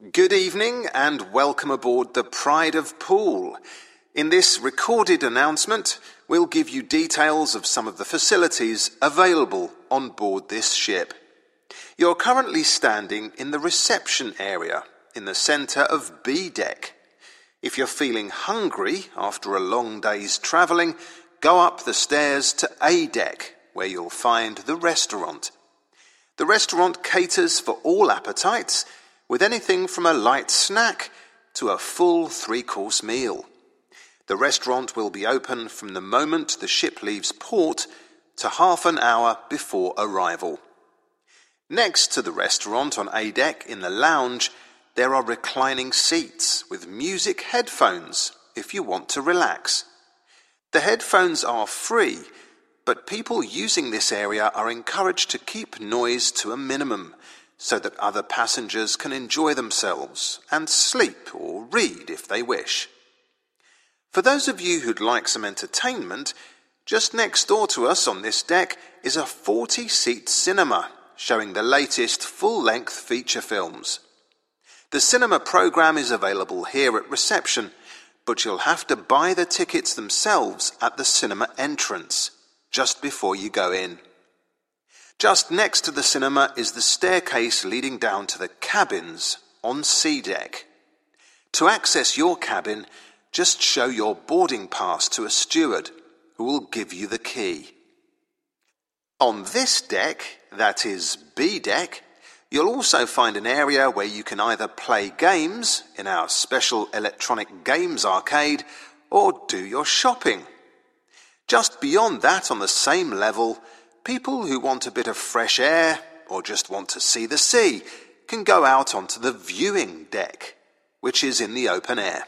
Good evening and welcome aboard the Pride of Poole. In this recorded announcement, we'll give you details of some of the facilities available on board this ship. You're currently standing in the reception area in the centre of B deck. If you're feeling hungry after a long day's travelling, go up the stairs to A deck, where you'll find the restaurant. The restaurant caters for all appetites with anything from a light snack to a full three course meal. The restaurant will be open from the moment the ship leaves port to half an hour before arrival. Next to the restaurant on A deck in the lounge, there are reclining seats with music headphones if you want to relax. The headphones are free, but people using this area are encouraged to keep noise to a minimum so that other passengers can enjoy themselves and sleep or read if they wish. For those of you who'd like some entertainment, just next door to us on this deck is a 40 seat cinema showing the latest full length feature films. The cinema program is available here at reception, but you'll have to buy the tickets themselves at the cinema entrance just before you go in. Just next to the cinema is the staircase leading down to the cabins on C deck. To access your cabin, just show your boarding pass to a steward who will give you the key. On this deck, that is B deck, you'll also find an area where you can either play games in our special electronic games arcade or do your shopping. Just beyond that, on the same level, People who want a bit of fresh air or just want to see the sea can go out onto the viewing deck, which is in the open air.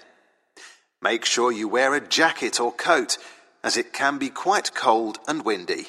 Make sure you wear a jacket or coat, as it can be quite cold and windy.